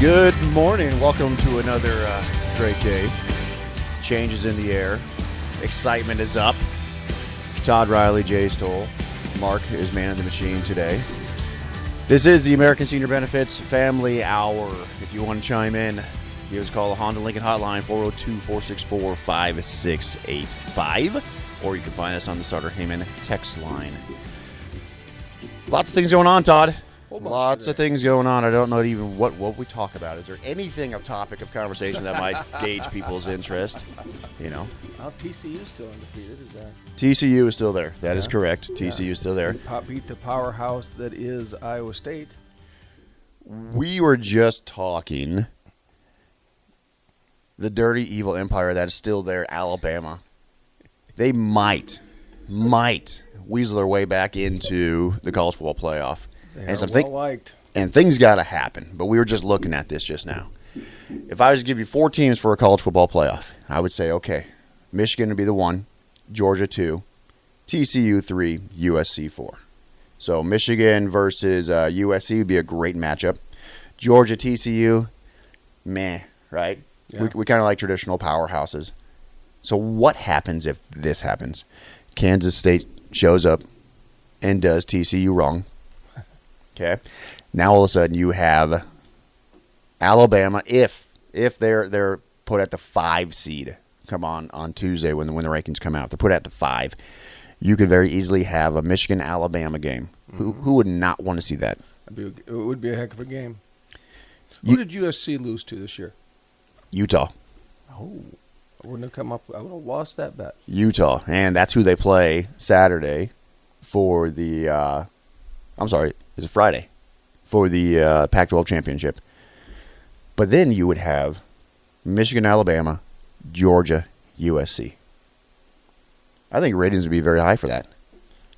Good morning. Welcome to another uh, great day. Changes in the air. Excitement is up. Todd Riley, Jay Stoll. Mark is man of the machine today. This is the American Senior Benefits Family Hour. If you want to chime in, give us a call. The Honda Lincoln Hotline, 402 464 5685. Or you can find us on the Sartor Hamann text line. Lots of things going on, Todd. Lots today. of things going on. I don't know even what, what we talk about. Is there anything of topic of conversation that might gauge people's interest? You know, Well, is still undefeated. Is that TCU is still there. That is Yeah. correct. TCU is still there. Pop beat the powerhouse that is Iowa State? We were just talking the dirty evil empire that is still there, Alabama. They might, might weasel their way back into the college football playoff. They And something- well liked. and things got to happen. But we were just looking at this just now. If I was to give you four teams for a college football playoff, I would say okay, Michigan would be the one, Georgia two, TCU three, USC four. So Michigan versus uh, USC would be a great matchup. Georgia TCU, meh, right? Yeah. We, we kind of like traditional powerhouses. So what happens if this happens? Kansas State shows up and does TCU wrong. Okay. Now all of a sudden you have Alabama if if they're they're put at the five seed. Come on on Tuesday when the when the rankings come out. They're put at the five. You could very easily have a Michigan Alabama game. Who who would not want to see that? Be it would be a heck of a game. You- Who did USC lose to this year? Utah. Oh, I wouldn't have come up. I would have lost that bet. Utah. And that's who they play Saturday for the uh I'm sorry, it's a Friday for the uh, Pac-12 championship. But then you would have Michigan, Alabama, Georgia, USC. I think ratings would be very high for that.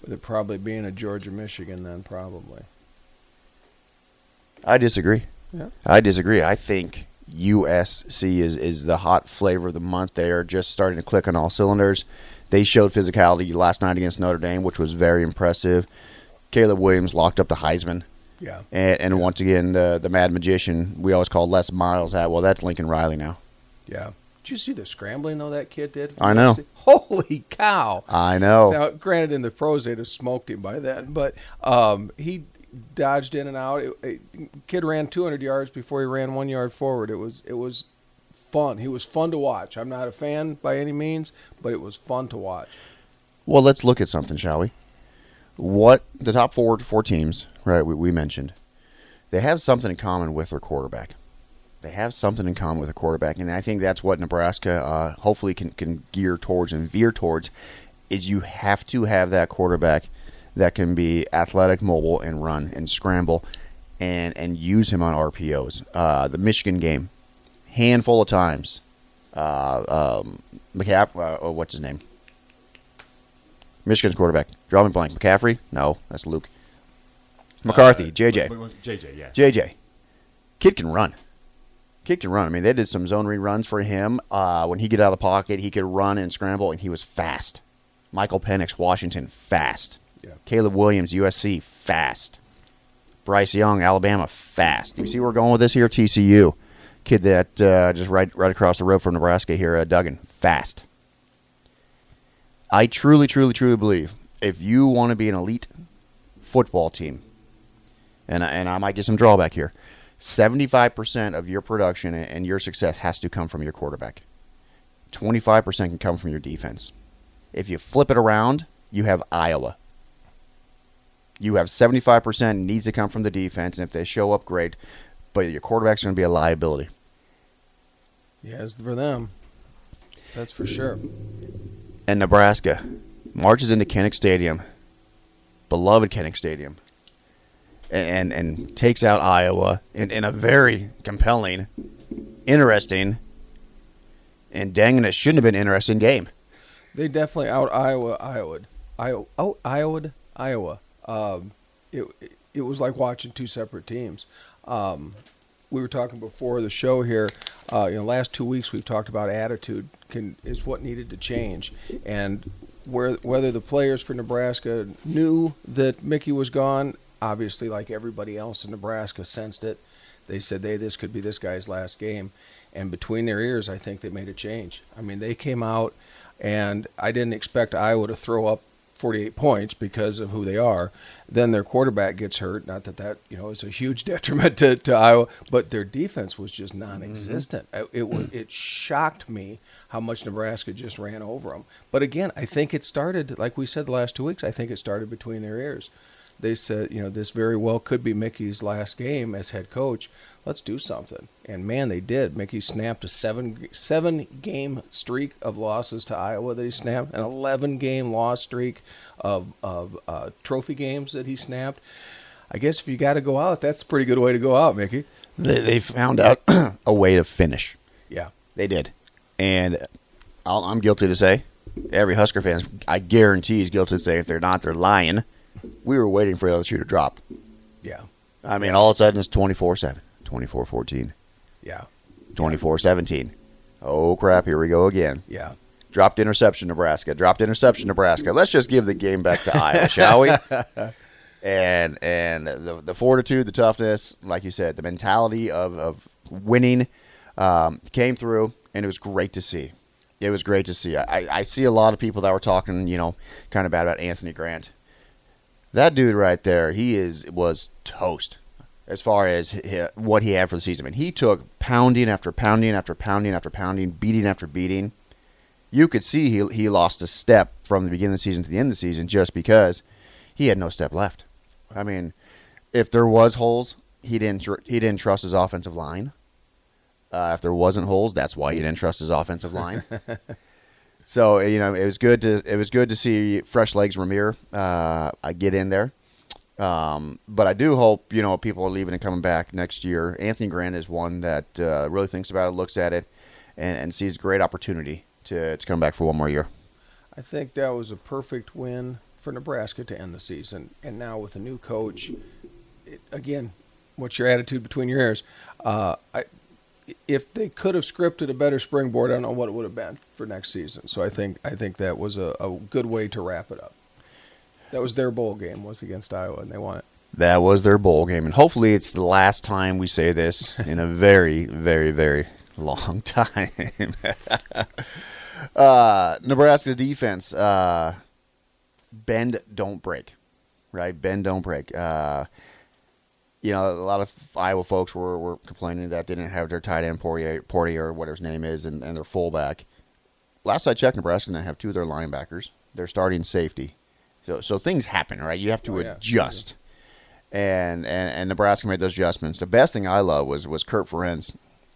With it probably being a Georgia Michigan, then probably. I disagree. Yeah. I disagree. I think USC is, is the hot flavor of the month. They are just starting to click on all cylinders. They showed physicality last night against Notre Dame, which was very impressive. Caleb Williams locked up the Heisman. Yeah. And, and Yeah. once again, the the Mad Magician we always call Les Miles. At well, that's Lincoln Riley now. Yeah. Did you see the scrambling though that kid did? I know. Holy cow! I know. Now, granted, in the pros they'd have smoked him by then, but um, he dodged in and out. It, it, kid ran 200 yards before he ran one yard forward. It was it was fun. He was fun to watch. I'm not a fan by any means, but it was fun to watch. Well, let's look at something, shall we? What the top four four teams, right? We, we mentioned they have something in common with their quarterback. They have something in common with a quarterback, and I think that's what Nebraska uh, hopefully can can gear towards and veer towards. Is you have to have that quarterback that can be athletic, mobile, and run and scramble, and and use him on RPOs. Uh, the Michigan game, handful of times. Uh, um, McCaff, uh, oh, what's his name? Michigan's quarterback. Draw me blank. McCaffrey? No, that's Luke. McCarthy, Uh, JJ. w- w- JJ, yeah. JJ. Kid can run. Kid can run. I mean, they did some zone read runs for him. Uh, when he get out of the pocket, he could run and scramble, and he was fast. Michael Penix, Washington, fast. Yeah. Caleb Williams, USC, fast. Bryce Young, Alabama, fast. You see where we're going with this here? TCU. Kid that uh, just right right across the road from Nebraska here, uh, Duggan, fast. I truly, truly, truly believe if you want to be an elite football team, and I, and I might get some drawback here, seventy-five percent of your production and your success has to come from your quarterback. Twenty-five percent can come from your defense. If you flip it around, you have Iowa. You have seventy-five percent needs to come from the defense, and if they show up, great. But your quarterback's going to be a liability. Yes, for them. That's for sure. And Nebraska marches into Kinnick Stadium, beloved Kinnick Stadium, and and takes out Iowa in, in a very compelling, interesting, and dang it, it shouldn't have been interesting game. They definitely out Iowa, Iowa, Iowa, Iowa, Iowa. Um, it it was like watching two separate teams. Um, we were talking before the show here. Uh, you know, last two weeks we've talked about attitude can is what needed to change, and where whether the players for Nebraska knew that Mickey was gone, obviously, like everybody else in Nebraska, sensed it. They said they this could be this guy's last game, and between their ears, I think they made a change. I mean, they came out, and I didn't expect Iowa to throw up 48 points because of who they are. Then their quarterback gets hurt. Not that that you know is a huge detriment to, to Iowa, but their defense was just non-existent. Mm-hmm. It, it was it shocked me how much Nebraska just ran over them. But again, I think it started like we said the last two weeks. I think it started between their ears. They said, you know, this very well could be Mickey's last game as head coach. Let's do something. And man, they did. Mickey snapped a seven seven game streak of losses to Iowa that he snapped, an eleven game loss streak of of uh, trophy games that he snapped. I guess if you got to go out, that's a pretty good way to go out, Mickey. They, they found out a way to finish. Yeah. They did, and I'll, I'm guilty to say, every Husker fan, I guarantee, is guilty to say if they're not, they're lying. We were waiting for LSU to drop. Yeah. I mean, all of a sudden it's 24 7, 24 14, Yeah. 24 17. Oh, crap, here we go again. Yeah. Dropped interception, Nebraska. Dropped interception, Nebraska. Let's just give the game back to Iowa, shall we? And and the the fortitude, the toughness, like you said, the mentality of of winning um, came through, and it was great to see. It was great to see. I, I see a lot of people that were talking, you know, kind of bad about Anthony Grant. That dude right there, he is was toast as far as hi what he had for the season. I mean, he took pounding after pounding after pounding after pounding, beating after beating. You could see he he lost a step from the beginning of the season to the end of the season just because he had no step left. I mean, if there was holes, he didn't tr- he didn't trust his offensive line. Uh, if there wasn't holes, that's why he didn't trust his offensive line. so you know, it was good to it was good to see fresh legs Rahmir uh, get in there. Um, but I do hope you know people are leaving and coming back next year. Anthony Grant is one that uh, really thinks about it, looks at it, and, and sees great opportunity to to come back for one more year. I think that was a perfect win for Nebraska to end the season. And now with a new coach, it, again, what's your attitude between your ears? Uh, I, if they could have scripted a better springboard, I don't know what it would have been for next season. So I think I think that was a, a good way to wrap it up. That was their bowl game was against Iowa, and they won it. That was their bowl game, and hopefully it's the last time we say this in a very, very, very long time. uh, Nebraska's defense, uh, bend, don't break, right? Bend, don't break. Uh, you know, a lot of Iowa folks were, were complaining that they didn't have their tight end Poirier, Poirier or whatever his name is, and, and their fullback. Last I checked, Nebraska didn't have two of their linebackers. They're starting safety. So, so things happen, right? You have to Oh, yeah. adjust. And, and and Nebraska made those adjustments. The best thing I love was was Kirk Ferentz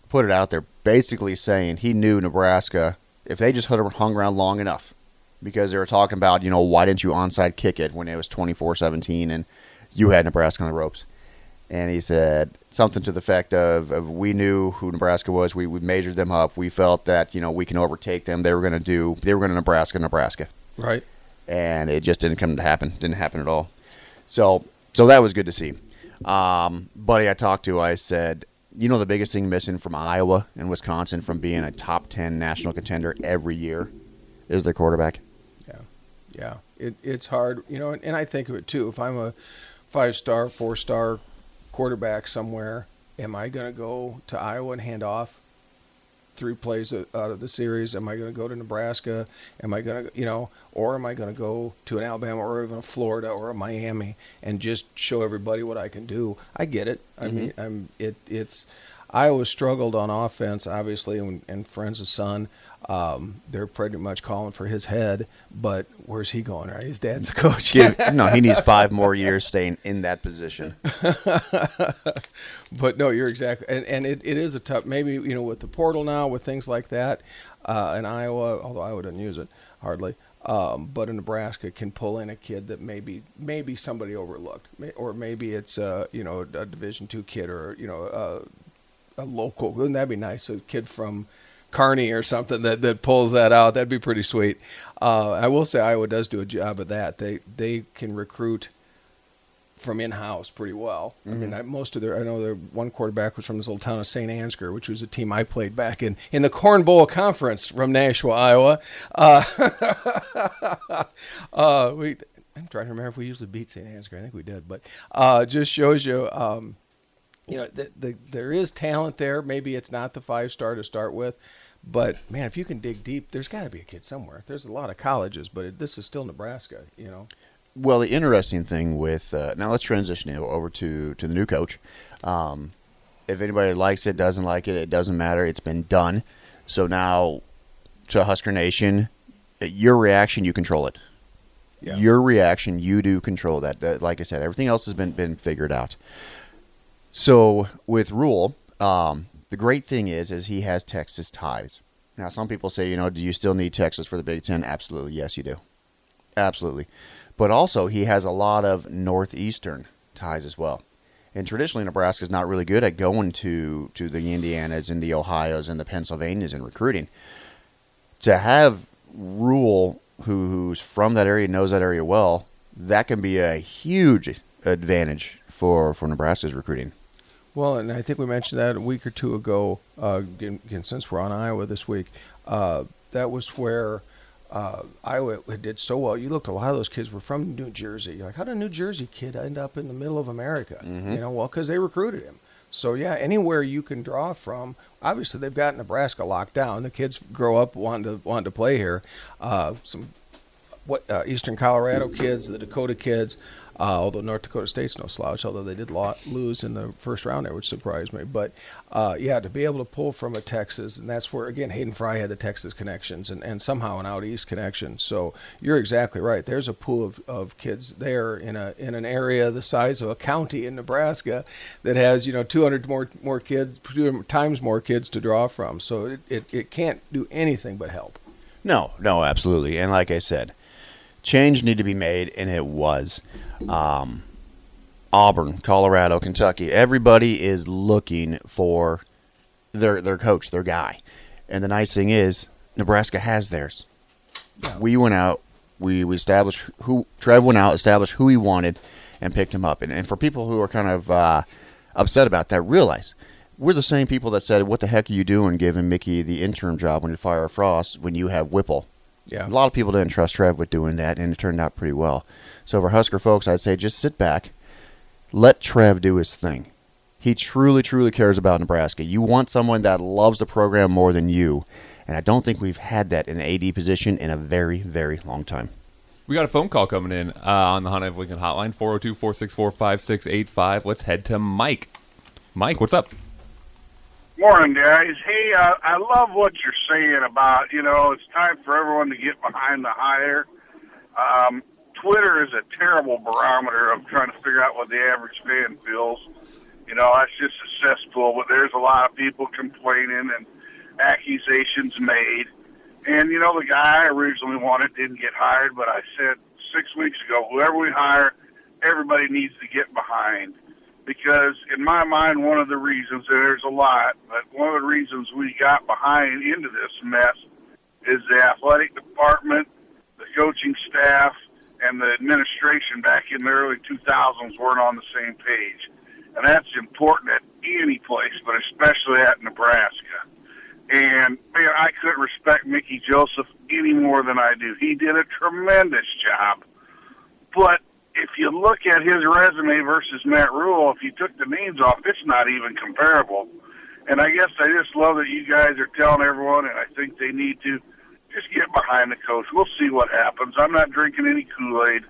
put it out there, basically saying he knew Nebraska if they just hung hung around long enough, because they were talking about you know why didn't you onside kick it when it was 24-17 and you had Nebraska on the ropes, and he said something to the effect of, of we knew who Nebraska was, we we measured them up, we felt that you know we can overtake them, they were going to do they were going to Nebraska Nebraska Right. And it just didn't come to happen. Didn't happen at all. So so that was good to see. Um, buddy, I talked to, I said, you know, the biggest thing missing from Iowa and Wisconsin from being a top ten national contender every year is their quarterback. Yeah, yeah. It it's hard, you know, and, and I think of it too. If I'm a five star, four star quarterback somewhere, am I going to go to Iowa and hand off three plays out of the series? Am I going to go to Nebraska? Am I going to, you know, or am I going to go to an Alabama or even a Florida or a Miami and just show everybody what I can do? I get it. I mm-hmm. mean, I'm it. It's Iowa struggled on offense, obviously, and, and Ferentz' of son. Um, they're pretty much calling for his head, but where's he going? Right, his dad's the coach. No, he needs five more years staying in that position. but no, you're exactly, and, and it, it is a tough. Maybe you know with the portal now, with things like that, uh, in Iowa, although Iowa doesn't use it hardly, um, but in Nebraska can pull in a kid that maybe maybe somebody overlooked, or maybe it's uh, you know a Division two kid or you know a, a local. Wouldn't that be nice? A kid from Kearney or something that, that pulls that out. That'd be pretty sweet. Uh, I will say Iowa does do a job of that. They they can recruit from in house pretty well. I mean, I, most of their I know their one quarterback was from this little town of St. Ansgar, which was a team I played back in in the Corn Bowl Conference from Nashua, Iowa. Uh, uh, we I'm trying to remember if we usually beat St. Ansgar. I think we did, but uh, just shows you. Um, you know, the, the, there is talent there. Maybe it's not the five star to start with, but man, if you can dig deep, there's got to be a kid somewhere. There's a lot of colleges, but it, this is still Nebraska. You know. Well, the interesting thing with uh, now let's transition over to to the new coach. Um, if anybody likes it, doesn't like it, it doesn't matter. It's been done. So now, to Husker Nation, your reaction, you control it. Yeah. Your reaction, you do control that. that. Like I said, everything else has been been figured out. So with Rhule, um, the great thing is, is he has Texas ties. Now, some people say, you know, do you still need Texas for the Big Ten? Absolutely, yes, you do. Absolutely, but also he has a lot of northeastern ties as well. And traditionally, Nebraska is not really good at going to to the Indianas and the Ohio's and the Pennsylvanias in recruiting. To have Rhule, who, who's from that area, knows that area well, that can be a huge advantage for for Nebraska's recruiting. Well, and I think we mentioned that a week or two ago. Uh, again, since we're on Iowa this week, uh, that was where uh, Iowa did so well. You looked, a lot of those kids were from New Jersey. You're like, how did a New Jersey kid end up in the middle of America? Mm-hmm. You know, well, because they recruited him. So yeah, anywhere you can draw from. Obviously, they've got Nebraska locked down. The kids grow up wanting to wanting to play here. Uh, some what uh, Eastern Colorado kids, the Dakota kids. Uh, although North Dakota State's no slouch, although they did lo- lose in the first round there, which surprised me. But uh, yeah, to be able to pull from a Texas, and that's where again Hayden Fry had the Texas connections, and, and somehow an out east connection. So you're exactly right. There's a pool of, of kids there in a in an area the size of a county in Nebraska that has you know 200 more more kids, times more kids to draw from. So it, it, it can't do anything but help. No, no, absolutely. And like I said, change need to be made, and it was. Um, Auburn, Colorado, Kentucky, everybody is looking for their their coach, their guy. And the nice thing is, Nebraska has theirs. Yeah. We went out, we, we established who Trev went out, established who he wanted, and picked him up. And, and for people who are kind of uh, upset about that, realize we're the same people that said, "What the heck are you doing, giving Mickey the interim job when you fire Frost when you have Whipple?" Yeah. A lot of people didn't trust Trev with doing that, and it turned out pretty well. So for Husker folks, I'd say just sit back, let Trev do his thing. He truly, truly cares about Nebraska. You want someone that loves the program more than you, and I don't think we've had that in an AD position in a very, very long time. We got a phone call coming in uh, on the Honda of Lincoln hotline 402 464 5685. Let's head to Mike. Mike, what's up? Morning, guys. Hey, uh, I love what you're saying about, you know, it's time for everyone to get behind the hire. Um, Twitter is a terrible barometer of trying to figure out what the average fan feels. You know, that's just a cesspool, but there's a lot of people complaining and accusations made. And, you know, the guy I originally wanted didn't get hired, but I said six weeks ago, whoever we hire, everybody needs to get behind because in my mind, one of the reasons and there's a lot, but one of the reasons we got behind into this mess is the athletic department, the coaching staff, and the administration back in the early 2000s weren't on the same page, and that's important at any place, but especially at Nebraska. And man, I couldn't respect Mickey Joseph any more than I do. He did a tremendous job, but if you look at his resume versus Matt Rhule, if you took the names off, it's not even comparable. And I guess I just love that you guys are telling everyone, and I think they need to just get behind the coach. We'll see what happens. I'm not drinking any Kool Aid,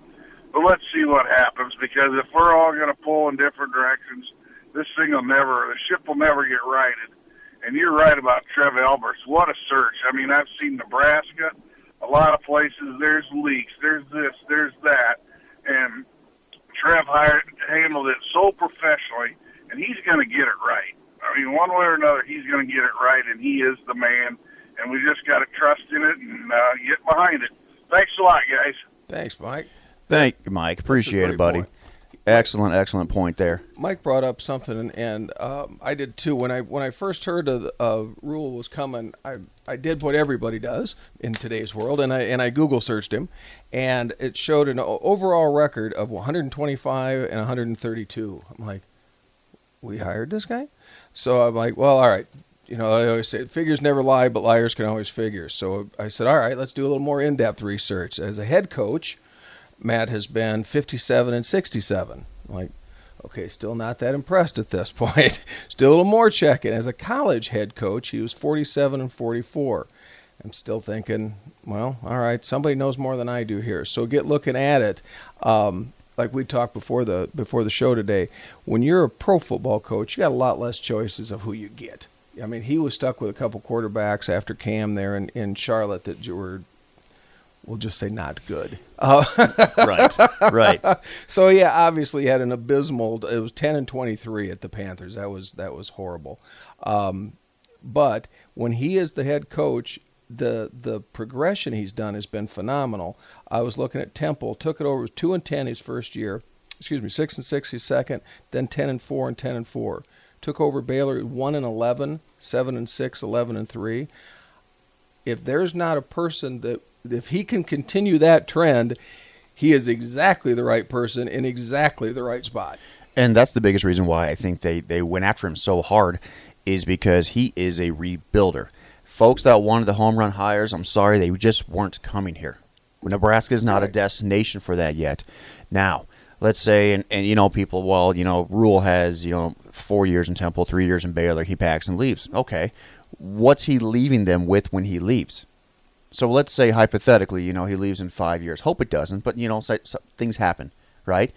but let's see what happens because if we're all going to pull in different directions, this thing will never, the ship will never get righted. And you're right about Trev Alberts. What a search. I mean, I've seen Nebraska, a lot of places, there's leaks, there's this, there's that and Trev hired, handled it so professionally, and he's going to get it right. I mean, one way or another, he's going to get it right, and he is the man. And we just got to trust in it and uh, get behind it. Thanks a lot, guys. Thanks, Mike. Thank you, Mike. Appreciate it, buddy. point. Excellent, excellent point there. Mike brought up something, and, um, I did too. When I when I first heard a, uh, Rhule was coming, I I did what everybody does in today's world, and I and I Google searched him, and it showed an overall record of 125 and 132. I'm like, we hired this guy, so I'm like, well, all right. You know, I always say figures never lie, but liars can always figure. So I said, all right, let's do a little more in-depth research. As a head coach, Matt has been 57 and 67. Like, Okay, still not that impressed at this point. still a little more checking. As a college head coach, he was 47 and 44. I'm still thinking, well, all right, somebody knows more than I do here. So get looking at it. Um, like we talked before the before the show today, when you're a pro football coach, you got a lot less choices of who you get. I mean, he was stuck with a couple quarterbacks after Cam there in, in Charlotte that were, we'll just say, not good. Uh, right, right. so yeah, obviously he had an abysmal. It was ten and twenty three at the Panthers. That was that was horrible. Um, but when he is the head coach, the the progression he's done has been phenomenal. I was looking at Temple, took it over was two and ten his first year. Excuse me, six and six his second, then ten and four and ten and four. Took over Baylor one and 11, 7 and 6, 11 and 3. If there's not a person that if he can continue that trend, he is exactly the right person in exactly the right spot. And that's the biggest reason why I think they, they went after him so hard is because he is a rebuilder. Folks that wanted the home run hires, I'm sorry, they just weren't coming here. Nebraska is not a destination for that yet. Now, let's say, and, and you know, people, well, you know, Rhule has, you know, four years in Temple, three years in Baylor. He packs and leaves. Okay. What's he leaving them with when he leaves? So let's say hypothetically, you know, he leaves in five years. Hope it doesn't, but you know, so, so things happen, right?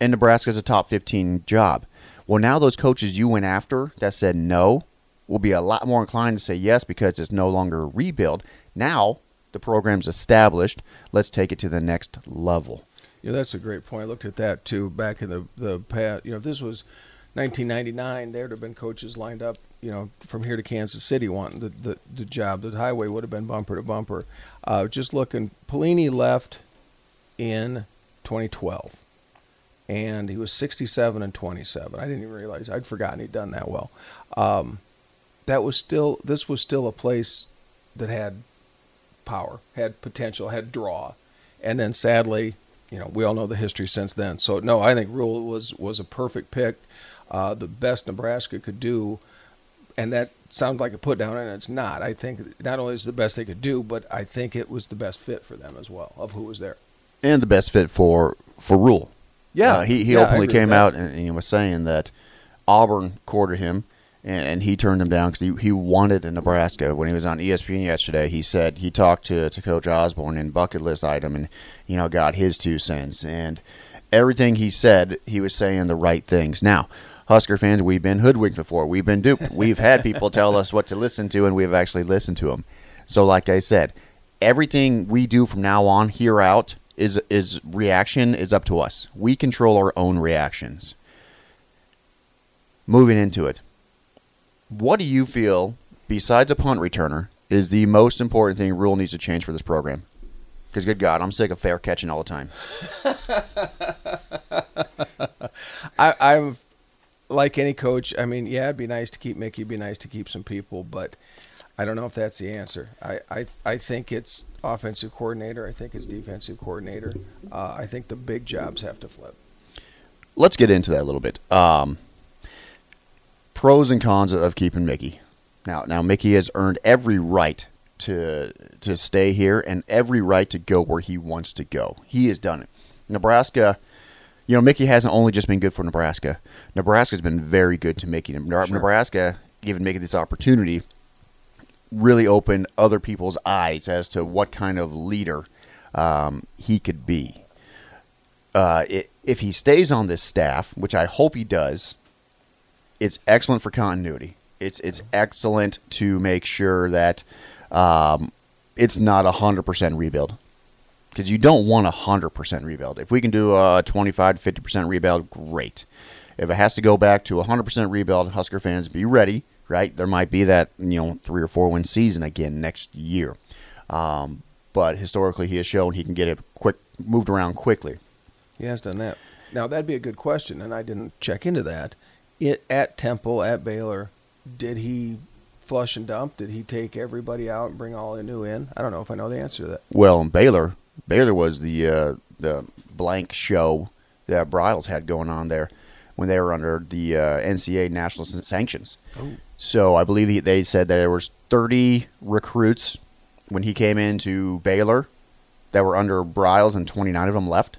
And Nebraska's a top 15 job. Well, now those coaches you went after that said no will be a lot more inclined to say yes because it's no longer a rebuild. Now the program's established. Let's take it to the next level. Yeah, that's a great point. I looked at that too back in the the past. You know, if this was 1999, there'd have been coaches lined up, you know, from here to Kansas City wanting the, the, the job. The highway would have been bumper to bumper. Uh, just looking, Pelini left in 2012, and he was 67 and 27. I didn't even realize I'd forgotten he'd done that well. Um, that was still this was still a place that had power, had potential, had draw, and then sadly, you know, we all know the history since then. So no, I think Rhule was was a perfect pick uh, the best Nebraska could do, and that sounds like a put down, and it's not. I think not only is the best they could do, but I think it was the best fit for them as well of who was there, and the best fit for for Rhule. Yeah, uh, he he yeah, openly came out and, and, he was saying that Auburn courted him. And, and he turned him down because he, he wanted in Nebraska. When he was on ESPN yesterday, he said he talked to, to Coach Osborne in bucket list item and, you know, got his two cents. And everything he said, he was saying the right things. Now, Husker fans, we've been hoodwinked before. We've been duped. We've had people tell us what to listen to, and we've actually listened to them. So, like I said, everything we do from now on here out is is reaction is up to us. We control our own reactions. Moving into it, what do you feel, besides a punt returner, is the most important thing Rhule needs to change for this program? Because good God, I'm sick of fair catching all the time. I, I'm like any coach, I mean, yeah, it'd be nice to keep Mickey, it'd be nice to keep some people, but I don't know if that's the answer. I, I, I think it's offensive coordinator. I think it's defensive coordinator. Uh, I think the big jobs have to flip. Let's get into that a little bit. Um, pros and cons of keeping Mickey. Now, now Mickey has earned every right to to stay here and every right to go where he wants to go. He has done it. Nebraska you know, Mickey hasn't only just been good for Nebraska. Nebraska's been very good to Mickey. Nebraska, given Mickey this opportunity, really opened other people's eyes as to what kind of leader um, he could be. Uh, it, if he stays on this staff, which I hope he does, it's excellent for continuity. It's it's excellent to make sure that um, it's not a hundred percent rebuild because you don't want a hundred percent rebuild. If we can do a twenty-five to fifty percent rebuild, great. If it has to go back to a hundred percent rebuild, Husker fans, be ready. Right, there might be that you know three or four win season again next year. Um, but historically, he has shown he can get it quick moved around quickly. He has done that. Now that'd be a good question, and I didn't check into that. It at Temple at Baylor, did he flush and dump? Did he take everybody out and bring all the new in? I don't know if I know the answer to that. Well, in Baylor, Baylor was the uh, the blank show that Briles had going on there when they were under the uh, NCAA national sanctions. Oh. So I believe he, they said that there was 30 recruits when he came into Baylor that were under Briles, and 29 of them left.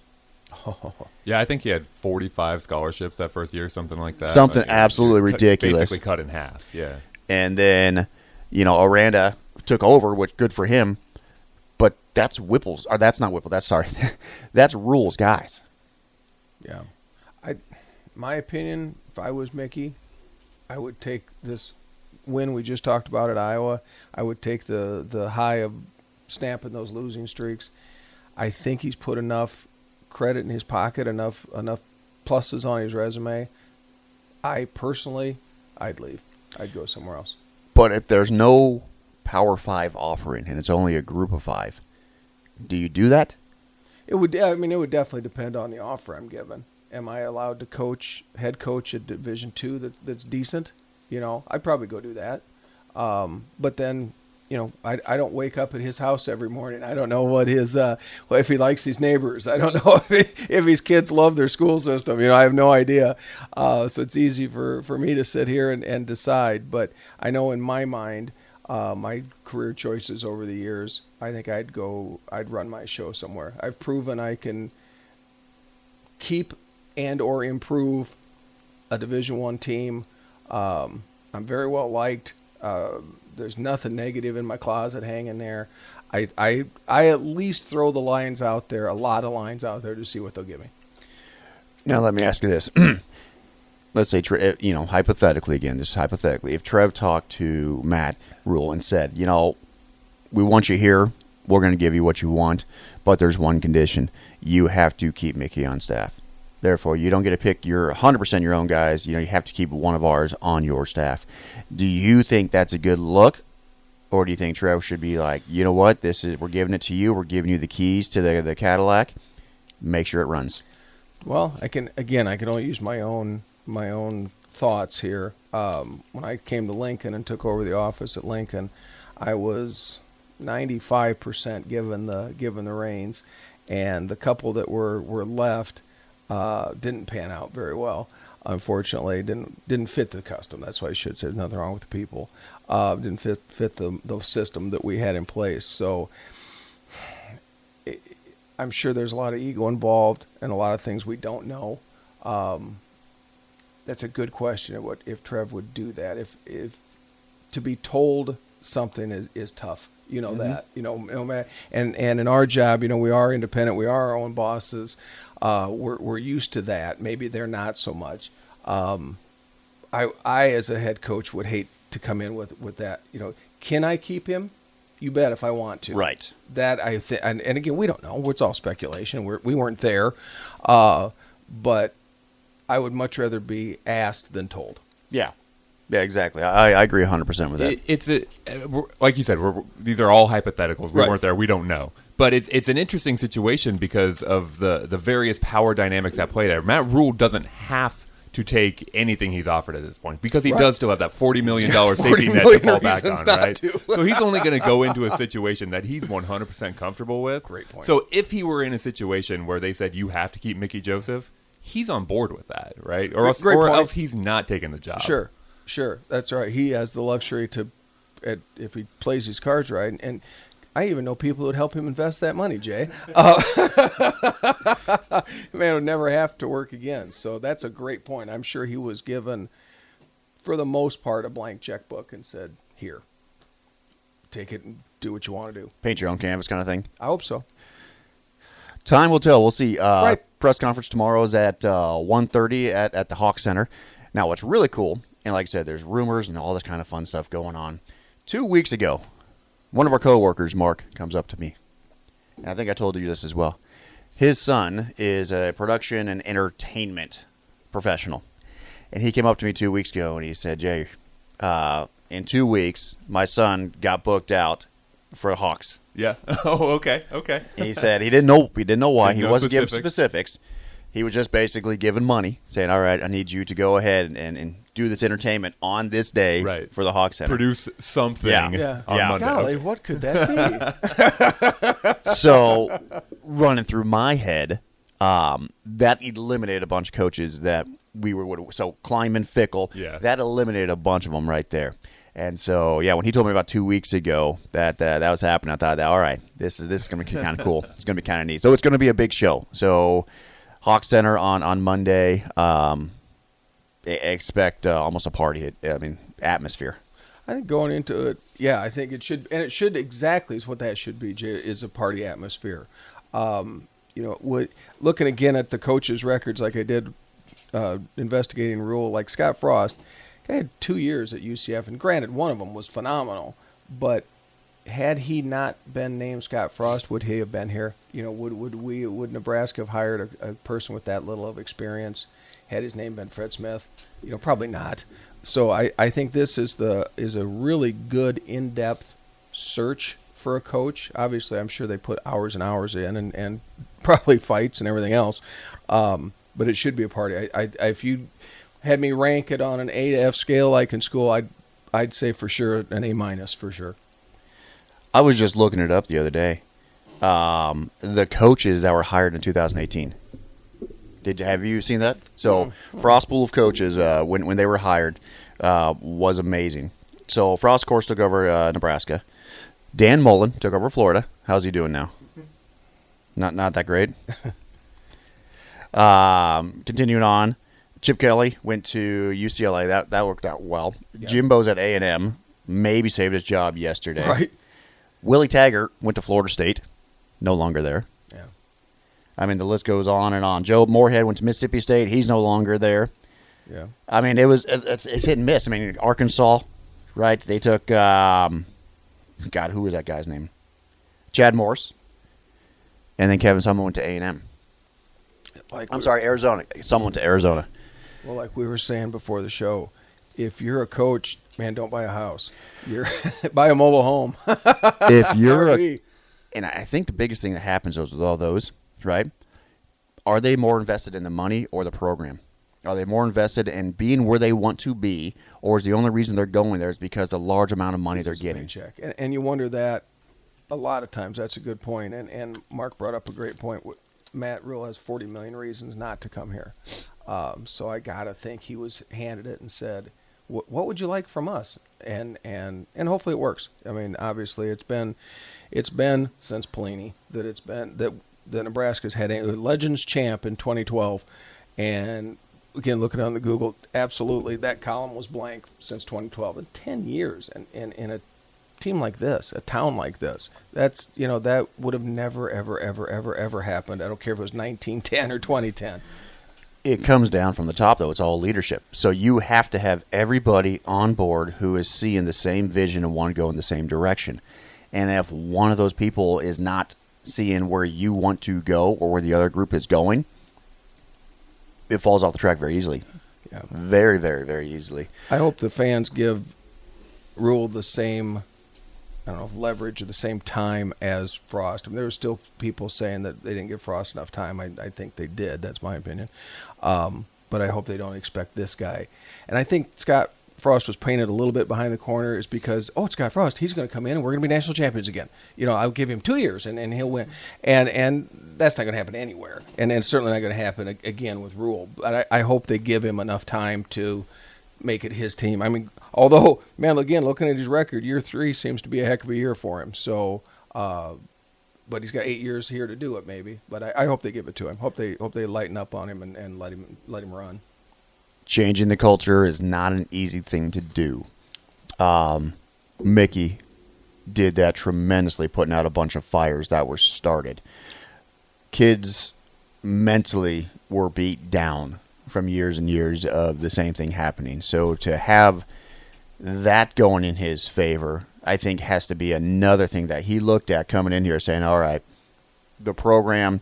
Oh, Yeah, I think he had 45 scholarships that first year, something like that. Something Like, absolutely cut- ridiculous. Basically cut in half. Yeah. and then you know Aranda took over, which good for him. But that's Whipple's, or that's not Whipple. That's sorry, that's Rhule's guys. Yeah, I, my opinion, if I was Mickey, I would take this win we just talked about at Iowa. I would take the the high of snapping those losing streaks. I think he's put enough credit in his pocket, enough enough pluses on his resume. I personally, I'd leave. I'd go somewhere else. But if there's no Power Five offering and it's only a group of five, do you do that? It would. I mean, it would definitely depend on the offer I'm given. Am I allowed to coach, head coach at Division Two that that's decent? You know, I'd probably go do that. Um, but then, you know, I, I don't wake up at his house every morning. I don't know what his uh, well, if he likes his neighbors. I don't know if he, if his kids love their school system. You know, I have no idea. Uh, so it's easy for, for me to sit here and, and decide. But I know in my mind, uh, my career choices over the years, I think I'd go, I'd run my show somewhere. I've proven I can keep and or improve a Division One team. Um, I'm very well liked. Uh, there's nothing negative in my closet hanging there. I, I I at least throw the lines out there, a lot of lines out there to see what they'll give me. Now let me ask you this: Let's say, eh, you know, hypothetically again, this is hypothetically, if Trev talked to Matt Rhule and said, you know, we want you here, we're going to give you what you want, but there's one condition: you have to keep Mickey on staff. Therefore, you don't get to pick your 100% your own guys. You know, you have to keep one of ours on your staff. Do you think that's a good look? Or do you think Trev should be like, you know what, this is we're giving it to you, we're giving you the keys to the the Cadillac, make sure it runs. Well, I can again. I can only use my own my own thoughts here. Um, when I came to Lincoln and took over the office at Lincoln, I was 95% given the given the reins, and the couple that were were left uh, didn't pan out very well. Unfortunately, didn't didn't fit the custom. That's why I should say there's nothing wrong with the people. Uh, didn't fit fit the the system that we had in place. So I'm sure there's a lot of ego involved and a lot of things we don't know. Um, that's a good question. What if Trev would do that? If if to be told something is, is tough, you know that you know, no matter, and and in our job, you know, we are independent. We are our own bosses. Uh, we're we're used to that. Maybe they're not so much. Um, I I as a head coach would hate to come in with with that. You know, can I keep him? You bet if I want to. Right. That I think, and, and again, we don't know. It's all speculation. We're, we weren't there, uh, but I would much rather be asked than told. Yeah. Yeah, exactly. I, I agree 100% with that. It, it's a uh, like you said. We're, these are all hypotheticals. We Right. weren't there. We don't know. But it's it's an interesting situation because of the the various power dynamics at play there. Matt Rhule doesn't have to take anything he's offered at this point because he Right. does still have that forty million dollar 40 safety net to fall back on, right? so he's only going to go into a situation that he's one hundred percent comfortable with. Great point. So if he were in a situation where they said you have to keep Mickey Joseph, he's on board with that, right? Or else, or point. else he's not taking the job. Sure, sure, that's right. He has the luxury to, at, if he plays his cards right, and I even know people who'd help him invest that money. Jay, uh, man would never have to work again. So that's a great point. I'm sure he was given, for the most part, a blank checkbook and said, "Here, take it and do what you want to do." Paint your own canvas kind of thing. I hope so. Time will tell. We'll see. Uh, Right. Press conference tomorrow is at uh, 1.30 at, at the Hawk Center. Now, what's really cool, and like I said, there's rumors and all this kind of fun stuff going on. Two weeks ago, one of our coworkers, Mark, comes up to me. And I think I told you this as well. His son is a production and entertainment professional. And he came up to me two weeks ago and he said, Jay, uh, in two weeks, my son got booked out for Hawks. Yeah. Oh, okay. Okay. He said he didn't know he didn't know why. Didn't he know wasn't giving specifics. specifics. He was just basically giving money, saying, "All right, I need you to go ahead and, and do this entertainment on this day Right. for the Hawks Center." Produce something Yeah. Yeah. on Yeah. Monday. Golly, what could that be? so, running through my head, um, that eliminated a bunch of coaches that we were. would- So Klieman, Fickell, Yeah. that eliminated a bunch of them right there. And so, yeah, when he told me about two weeks ago that uh, that was happening, I thought that all right, this is this is going to be kind of cool. It's going to be kind of neat. So it's going to be a big show. So Hawk Center on on Monday. Um, expect uh, almost a party. I mean, atmosphere. I think going into it, yeah, I think it should, and it should exactly is what that should be. Jay, is a party atmosphere. Um, you know, what, looking again at the coaches' records, like I did uh, investigating Rhule, like Scott Frost, guy had two years at UCF, and granted, one of them was phenomenal, but had he not been named Scott Frost, would he have been here? You know, would would we would Nebraska have hired a, a person with that little of experience? Had his name been Fred Smith? You know, probably not. So I, I think this is the is a really good in depth search for a coach. Obviously, I'm sure they put hours and hours in and, and probably fights and everything else. Um, but it should be a party. I, I, if you had me rank it on an A to F scale like in school, I'd I'd say for sure an A minus for sure. I was just looking it up the other day. Um, the coaches that were hired in 2018. Did you have you seen that? So Frost pool of coaches uh, when when they were hired uh, was amazing. So Frost, of course, took over uh, Nebraska. Dan Mullen took over Florida. How's he doing now? Not not that great. um, continuing on, Chip Kelly went to UCLA. That that worked out well. Jimbo's at A and M. Maybe saved his job yesterday. Right? Willie Taggart went to Florida State. No longer there. Yeah. I mean, the list goes on and on. Joe Moorhead went to Mississippi State. He's no longer there. Yeah. I mean, it was it's, it's hit and miss. I mean, Arkansas, right? They took um, God, who was that guy's name? Chad Morris, and then Kevin Sumlin went to A and M. Like I'm sorry, Arizona. Someone went to Arizona. Well, like we were saying before the show, if you're a coach, man, don't buy a house. You're buy a mobile home. If you're a, and I think the biggest thing that happens is with all those, right? Are they more invested in the money or the program? Are they more invested in being where they want to be, or is the only reason they're going there is because the large amount of money they're getting? paycheck. And, and you wonder that a lot of times. That's a good point. And and Mark brought up a great point. Matt Rhule has 40 million reasons not to come here. Um, so I gotta think he was handed it and said, "What would you like from us?" And and and hopefully it works. I mean, obviously it's been it's been since Pelini that it's been that that Nebraska's had a Legends champ in 2012, and again looking on the Google, absolutely that column was blank since 2012 in 10 years, and in, in a team like this, a town like this, that's you know that would have never ever ever ever ever happened. I don't care if it was 1910 or 2010. It comes down from the top, though. It's all leadership. So you have to have everybody on board who is seeing the same vision and want to go in the same direction. And if one of those people is not seeing where you want to go or where the other group is going, it falls off the track very easily. Yeah. Very, very, very easily. I hope the fans give Rhule the same, I don't know, if leverage or the same time as Frost. I mean, there were still people saying that they didn't give Frost enough time. I, I think they did. That's my opinion. Um, but I hope they don't expect this guy. And I think Scott Frost was painted a little bit behind the corner is because, oh, it's Scott Frost. He's going to come in and we're going to be national champions again. You know, I'll give him two years and, and he'll win. And and that's not going to happen anywhere. And, and certainly not going to happen again with Rhule. But I, I hope they give him enough time to make it his team. I mean, although, man, again, looking at his record, year three seems to be a heck of a year for him. So, uh, but he's got eight years here to do it, maybe. But I, I hope they give it to him. Hope they hope they lighten up on him and, and let him let him run. Changing the culture is not an easy thing to do. Um, Mickey did that tremendously, putting out a bunch of fires that were started. Kids mentally were beat down from years and years of the same thing happening. So to have that going in his favor, I think has to be another thing that he looked at coming in here saying, all right, the program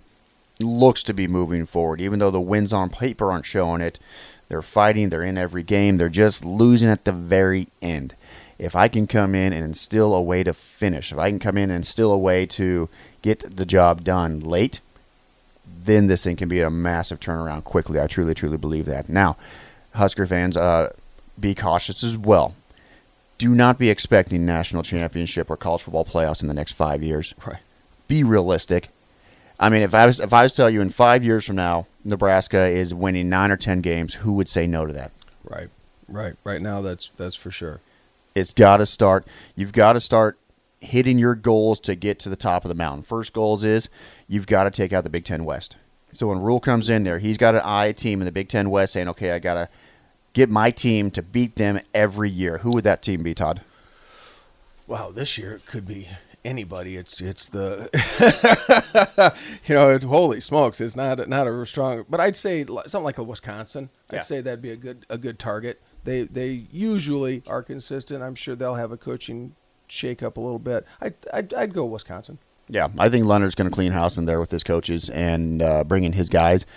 looks to be moving forward, even though the wins on paper aren't showing it. They're fighting, they're in every game, they're just losing at the very end. If I can come in and instill a way to finish, if I can come in and instill a way to get the job done late, then this thing can be a massive turnaround quickly. I truly, truly believe that. Now, Husker fans, uh, be cautious as well. Do not be expecting national championship or college football playoffs in the next five years. Right. Be realistic. I mean, if I was if I was to tell you in five years from now Nebraska is winning nine or ten games, who would say no to that? Right. Right. Right now, that's that's for sure. It's got to start. You've got to start hitting your goals to get to the top of the mountain. First goals is you've got to take out the Big Ten West. So when Rhule comes in there, he's got an eye team in the Big Ten West saying, "Okay, I gotta get my team to beat them every year." Who would that team be, Todd? Wow, this year it could be anybody. It's it's the you know it, holy smokes, it's not not a strong. But I'd say something like a Wisconsin. I'd Yeah. say that'd be a good a good target. They they usually are consistent. I'm sure they'll have a coaching shake up a little bit. I'd I'd, I'd go Wisconsin. Yeah, I think Leonard's going to clean house in there with his coaches and uh, bring in his guys.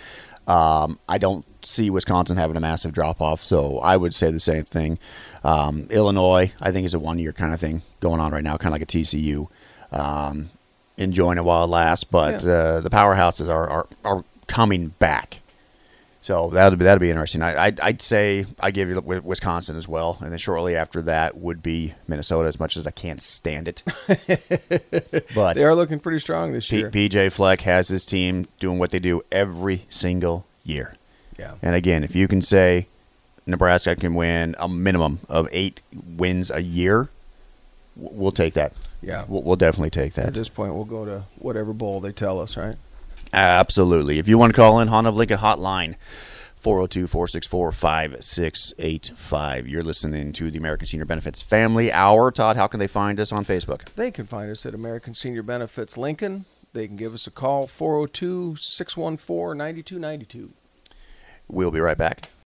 Um, I don't see Wisconsin having a massive drop off, so I would say the same thing. Um, Illinois, I think, is a one year kind of thing going on right now, kind of like a TCU. Um, enjoying it while it lasts, but Yeah. uh, the powerhouses are, are, are coming back. So that'd be that'd be interesting. I, I'd, I'd say I give you Wisconsin as well, and then shortly after that would be Minnesota. As much as I can't stand it, but They are looking pretty strong this P- year. PJ Fleck has his team doing what they do every single year. yeah. And again, if you can say Nebraska can win a minimum of eight wins a year, we'll take that. Yeah. We'll, we'll definitely take that. At this point, we'll go to whatever bowl they tell us, right? Absolutely. If you want to call in, Honda of Lincoln Hotline, 402 464 5685. You're listening to the American Senior Benefits Family Hour. Todd, how can they find us on Facebook? They can find us at American Senior Benefits Lincoln. They can give us a call 402 614 9292. We'll be right back.